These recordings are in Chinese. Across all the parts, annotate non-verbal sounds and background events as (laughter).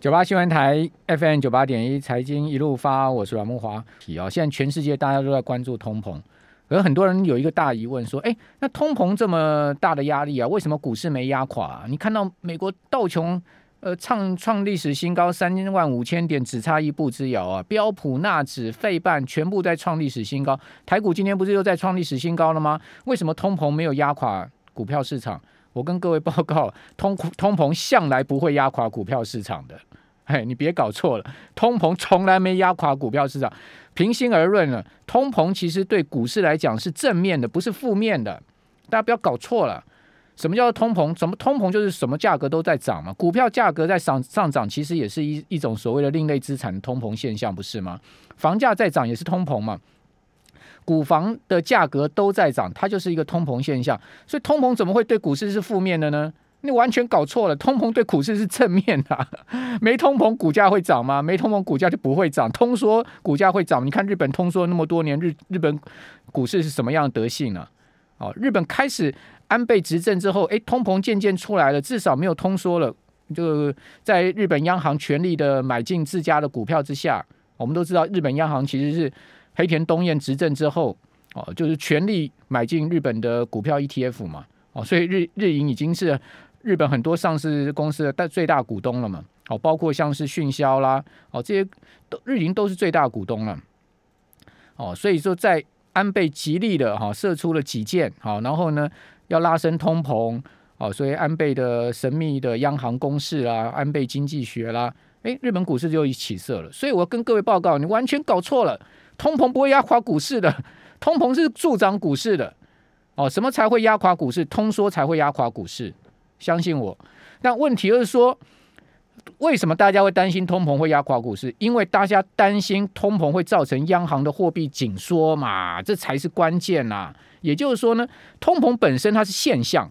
九八新闻台 FM 九八点一财经一路发，我是阮木华。题啊，现在全世界大家都在关注通膨，而很多人有一个大疑问，说：哎，那通膨这么大的压力啊，为什么股市没压垮？你看到美国道琼呃创创历史新高三万五千点，只差一步之遥啊！标普纳指费半全部在创历史新高，台股今天不是又在创历史新高了吗？为什么通膨没有压垮股票市场？我跟各位报告，通通膨向来不会压垮股票市场的。哎，你别搞错了，通膨从来没压垮股票市场。平心而论呢，通膨其实对股市来讲是正面的，不是负面的。大家不要搞错了。什么叫做通膨？什么通膨就是什么价格都在涨嘛。股票价格在上上涨，其实也是一一种所谓的另类资产通膨现象，不是吗？房价在涨也是通膨嘛。股房的价格都在涨，它就是一个通膨现象。所以通膨怎么会对股市是负面的呢？你完全搞错了，通膨对股市是正面的，(laughs) 没通膨股价会涨吗？没通膨股价就不会涨，通缩股价会涨。你看日本通缩那么多年，日日本股市是什么样的德性呢？哦，日本开始安倍执政之后，哎，通膨渐渐出来了，至少没有通缩了。就在日本央行全力的买进自家的股票之下，我们都知道日本央行其实是黑田东彦执政之后，哦，就是全力买进日本的股票 ETF 嘛，哦，所以日日银已经是。日本很多上市公司的大最大股东了嘛？好，包括像是迅销啦，哦，这些都日银都是最大股东了。哦，所以说在安倍极力的哈射出了几箭，好，然后呢要拉升通膨，哦，所以安倍的神秘的央行公式啦，安倍经济学啦，哎，日本股市就一起色了。所以我跟各位报告，你完全搞错了，通膨不会压垮股市的，通膨是助长股市的。哦，什么才会压垮股市？通缩才会压垮股市。相信我，但问题就是说，为什么大家会担心通膨会压垮股市？因为大家担心通膨会造成央行的货币紧缩嘛，这才是关键呐。也就是说呢，通膨本身它是现象，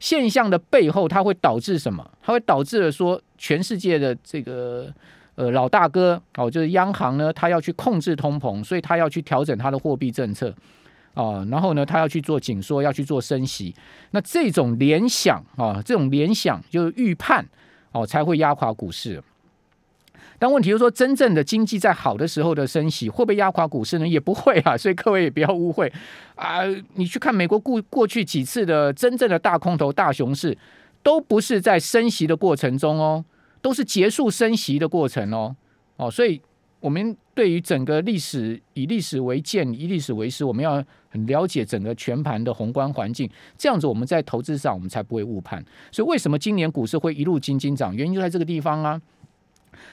现象的背后它会导致什么？它会导致了说，全世界的这个呃老大哥哦，就是央行呢，他要去控制通膨，所以他要去调整他的货币政策。啊，然后呢，他要去做紧缩，要去做升息，那这种联想啊，这种联想就是预判哦，才会压垮股市。但问题就是说，真正的经济在好的时候的升息，会不会压垮股市呢？也不会啊。所以各位也不要误会啊，你去看美国过过去几次的真正的大空头、大熊市，都不是在升息的过程中哦，都是结束升息的过程哦。哦，所以。我们对于整个历史以历史为鉴，以历史为师，我们要很了解整个全盘的宏观环境，这样子我们在投资上我们才不会误判。所以为什么今年股市会一路金金涨？原因就在这个地方啊！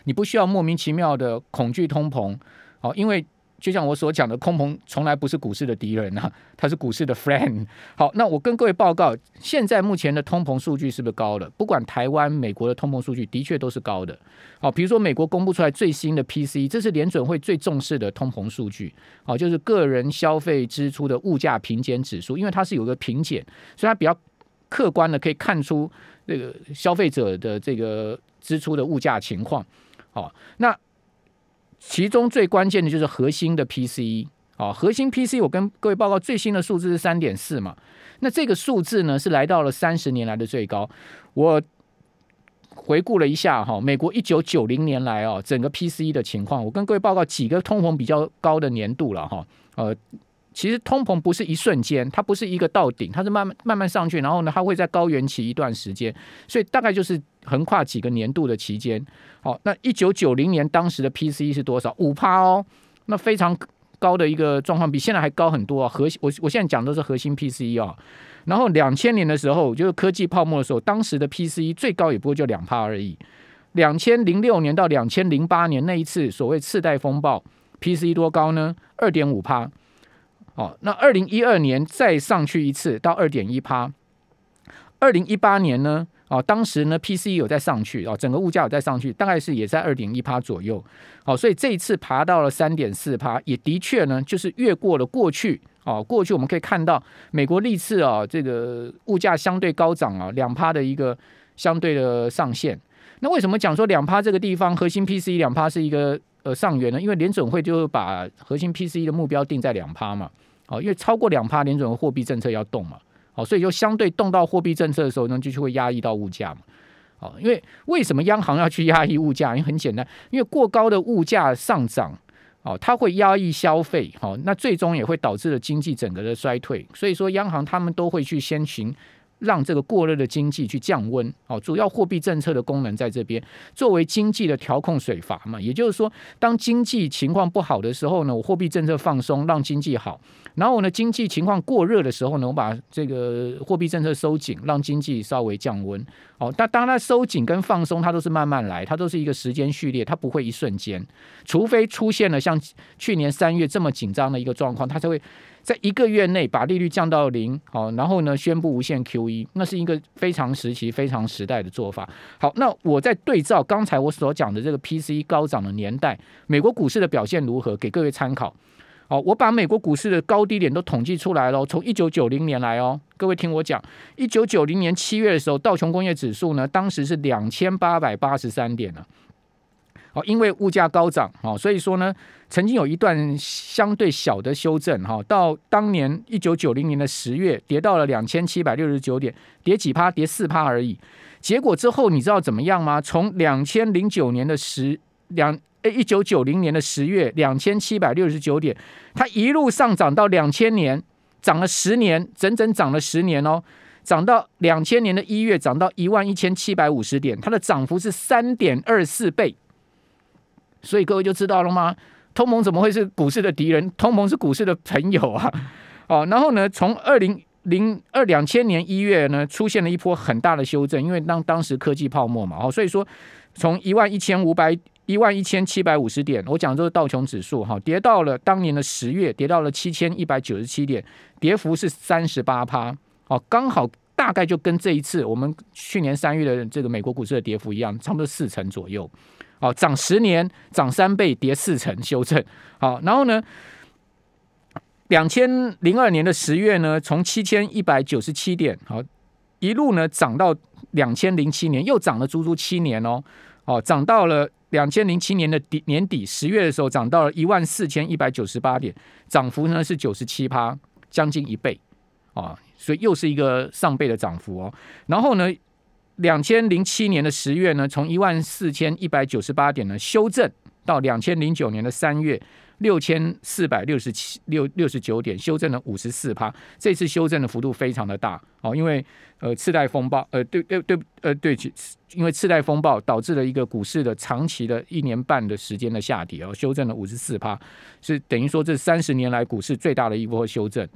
你不需要莫名其妙的恐惧通膨，好，因为。就像我所讲的，通膨从来不是股市的敌人啊，它是股市的 friend。好，那我跟各位报告，现在目前的通膨数据是不是高了？不管台湾、美国的通膨数据，的确都是高的。好，比如说美国公布出来最新的 PC，这是联准会最重视的通膨数据。好，就是个人消费支出的物价平减指数，因为它是有个平减，所以它比较客观的可以看出这个消费者的这个支出的物价情况。好，那。其中最关键的就是核心的 PC，啊，核心 PC 我跟各位报告最新的数字是三点四嘛，那这个数字呢是来到了三十年来的最高。我回顾了一下哈，美国一九九零年来哦，整个 PC 的情况，我跟各位报告几个通膨比较高的年度了哈，呃。其实通膨不是一瞬间，它不是一个到顶，它是慢慢慢慢上去，然后呢，它会在高原期一段时间，所以大概就是横跨几个年度的期间。好，那一九九零年当时的 PCE 是多少？五趴哦，那非常高的一个状况，比现在还高很多啊。核心，我我现在讲的是核心 PCE 啊。然后两千年的时候，就是科技泡沫的时候，当时的 PCE 最高也不过就两趴而已。两千零六年到两千零八年那一次所谓次贷风暴，PCE 多高呢？二点五趴。哦，那二零一二年再上去一次到二点一趴，二零一八年呢？哦，当时呢，PC 有在上去，哦，整个物价有在上去，大概是也在二点一趴左右。好，所以这一次爬到了三点四趴，也的确呢，就是越过了过去。哦，过去我们可以看到美国历次啊，这个物价相对高涨啊，两趴的一个相对的上限。那为什么讲说两趴这个地方核心 PC 两趴是一个呃上缘呢？因为联准会就把核心 PC 的目标定在两趴嘛。哦，因为超过两趴，联准会货币政策要动嘛，好，所以就相对动到货币政策的时候呢，就就会压抑到物价嘛，哦，因为为什么央行要去压抑物价？因为很简单，因为过高的物价上涨，哦，它会压抑消费，哦，那最终也会导致了经济整个的衰退。所以说，央行他们都会去先行。让这个过热的经济去降温，哦，主要货币政策的功能在这边，作为经济的调控水阀嘛。也就是说，当经济情况不好的时候呢，我货币政策放松，让经济好；然后呢，经济情况过热的时候呢，我把这个货币政策收紧，让经济稍微降温。哦，但当它收紧跟放松，它都是慢慢来，它都是一个时间序列，它不会一瞬间，除非出现了像去年三月这么紧张的一个状况，它才会。在一个月内把利率降到零，好，然后呢宣布无限 QE，那是一个非常时期、非常时代的做法。好，那我在对照刚才我所讲的这个 PC 高涨的年代，美国股市的表现如何，给各位参考。好，我把美国股市的高低点都统计出来了，从一九九零年来哦，各位听我讲，一九九零年七月的时候，道琼工业指数呢，当时是两千八百八十三点呢。好，因为物价高涨，哦，所以说呢，曾经有一段相对小的修正，哈，到当年一九九零年的十月，跌到了两千七百六十九点，跌几趴，跌四趴而已。结果之后你知道怎么样吗？从两千零九年的十两，诶，一九九零年的十月两千七百六十九点，它一路上涨到两千年，涨了十年，整整涨了十年哦，涨到两千年的一月，涨到一万一千七百五十点，它的涨幅是三点二四倍。所以各位就知道了吗？通膨怎么会是股市的敌人？通膨是股市的朋友啊！(laughs) 哦，然后呢，从二零零二两千年一月呢，出现了一波很大的修正，因为当当时科技泡沫嘛，哦，所以说从一万一千五百一万一千七百五十点，我讲这是道琼指数哈，跌到了当年的十月，跌到了七千一百九十七点，跌幅是三十八趴，哦，刚好大概就跟这一次我们去年三月的这个美国股市的跌幅一样，差不多四成左右。好，涨十年，涨三倍，跌四成，修正。好，然后呢，两千零二年的十月呢，从七千一百九十七点，好，一路呢涨到两千零七年，又涨了足足七年哦。哦，涨到了两千零七年的底年底十月的时候，涨到了一万四千一百九十八点，涨幅呢是九十七趴，将近一倍。啊，所以又是一个上倍的涨幅哦。然后呢？两千零七年的十月呢，从一万四千一百九十八点呢修正到两千零九年的三月六千四百六十七六六十九点，修正了五十四趴。这次修正的幅度非常的大哦，因为呃次贷风暴呃对对对呃对，因为次贷风暴导致了一个股市的长期的一年半的时间的下跌哦，修正了五十四趴，是等于说这三十年来股市最大的一波修正。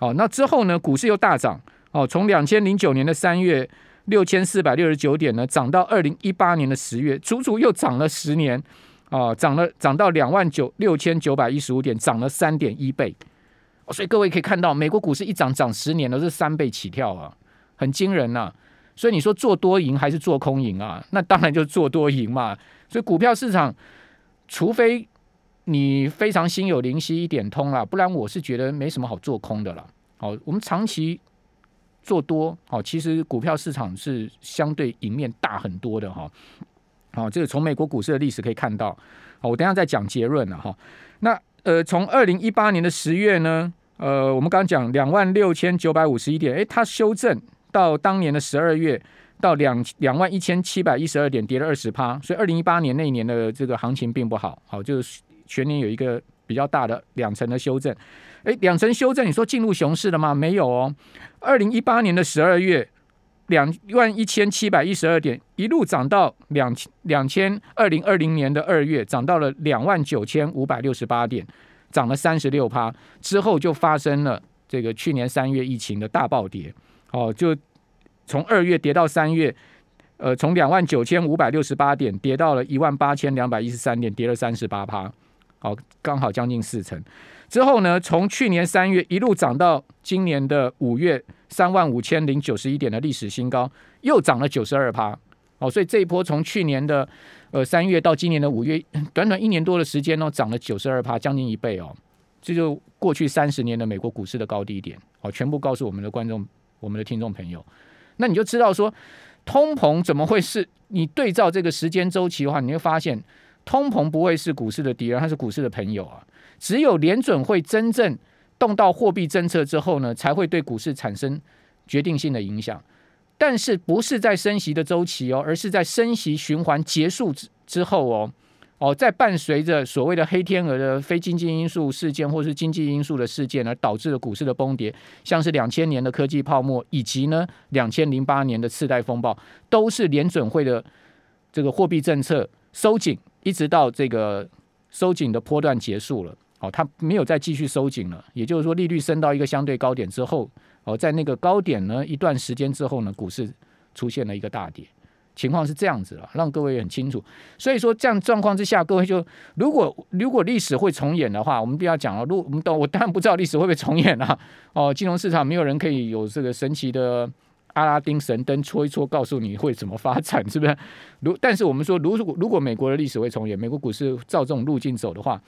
好，那之后呢，股市又大涨哦，从两千零九年的三月。六千四百六十九点呢，涨到二零一八年的十月，足足又涨了十年，啊，涨了涨到两万九六千九百一十五点，涨了三点一倍。所以各位可以看到，美国股市一涨涨十年都是三倍起跳啊，很惊人呐。所以你说做多赢还是做空赢啊？那当然就做多赢嘛。所以股票市场，除非你非常心有灵犀一点通啦，不然我是觉得没什么好做空的了。好，我们长期。做多好，其实股票市场是相对赢面大很多的哈。好，这个从美国股市的历史可以看到。好，我等下再讲结论了哈。那呃，从二零一八年的十月呢，呃，我们刚刚讲两万六千九百五十一点，哎，它修正到当年的十二月到两两万一千七百一十二点，跌了二十趴。所以二零一八年那一年的这个行情并不好，好，就是全年有一个比较大的两成的修正。哎，两成修正，你说进入熊市了吗？没有哦。二零一八年的十二月，两万一千七百一十二点，一路涨到两两千二零二零年的二月，涨到了两万九千五百六十八点，涨了三十六趴。之后就发生了这个去年三月疫情的大暴跌。哦，就从二月跌到三月，呃，从两万九千五百六十八点跌到了一万八千两百一十三点，跌了三十八趴。好，刚好将近四成。之后呢，从去年三月一路涨到今年的五月三万五千零九十一点的历史新高，又涨了九十二趴。哦，所以这一波从去年的呃三月到今年的五月，短短一年多的时间哦，涨了九十二趴，将近一倍哦。这就过去三十年的美国股市的高低点，哦，全部告诉我们的观众、我们的听众朋友。那你就知道说，通膨怎么会是？你对照这个时间周期的话，你会发现。通膨不会是股市的敌人，它是股市的朋友啊！只有联准会真正动到货币政策之后呢，才会对股市产生决定性的影响。但是不是在升息的周期哦，而是在升息循环结束之之后哦。哦，在伴随着所谓的黑天鹅的非经济因素事件，或是经济因素的事件，而导致了股市的崩跌，像是两千年的科技泡沫，以及呢两千零八年的次贷风暴，都是联准会的这个货币政策收紧，一直到这个收紧的波段结束了。哦，它没有再继续收紧了，也就是说，利率升到一个相对高点之后，哦，在那个高点呢一段时间之后呢，股市出现了一个大跌。情况是这样子了，让各位很清楚。所以说，这样状况之下，各位就如果如果历史会重演的话，我们不要讲了。如我们都我当然不知道历史会不会重演啊。哦，金融市场没有人可以有这个神奇的阿拉丁神灯戳一戳，告诉你会怎么发展，是不是？如但是我们说，如果如果美国的历史会重演，美国股市照这种路径走的话，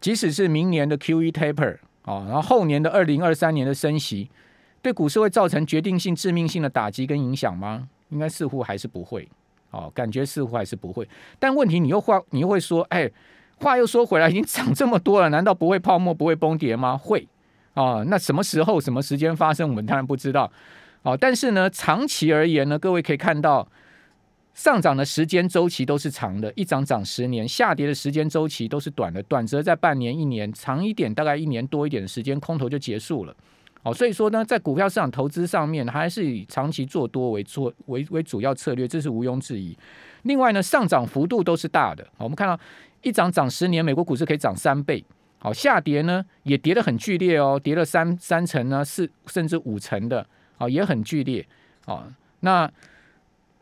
即使是明年的 Q E taper 啊，然后后年的二零二三年的升息，对股市会造成决定性、致命性的打击跟影响吗？应该似乎还是不会，哦，感觉似乎还是不会。但问题你又话，你又会说，哎，话又说回来，已经涨这么多了，难道不会泡沫、不会崩跌吗？会啊。那什么时候、什么时间发生，我们当然不知道。哦，但是呢，长期而言呢，各位可以看到，上涨的时间周期都是长的，一涨涨十年，下跌的时间周期都是短的，短则在半年、一年，长一点大概一年多一点的时间，空头就结束了。哦，所以说呢，在股票市场投资上面，还是以长期做多为做为为主要策略，这是毋庸置疑。另外呢，上涨幅度都是大的。我们看到一涨涨十年，美国股市可以涨三倍。好，下跌呢也跌得很剧烈哦，跌了三三成呢，四甚至五成的，啊，也很剧烈。啊，那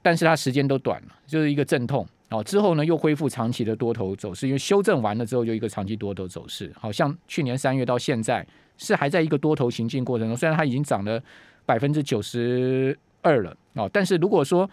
但是它时间都短了，就是一个阵痛。哦，之后呢又恢复长期的多头走势，因为修正完了之后就一个长期多头走势。好像去年三月到现在。是还在一个多头行进过程中，虽然它已经涨了百分之九十二了哦，但是如果说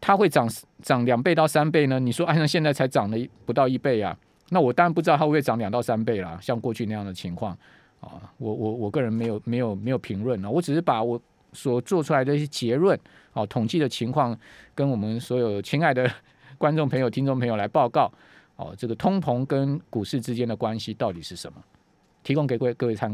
它会涨涨两倍到三倍呢？你说按照现在才涨了不到一倍啊，那我当然不知道它会不会涨两到三倍啦，像过去那样的情况啊，我我我个人没有没有没有评论啊，我只是把我所做出来的一些结论哦，统计的情况跟我们所有亲爱的 (laughs) 观众朋友、听众朋友来报告哦，这个通膨跟股市之间的关系到底是什么？提供给各位各位参考。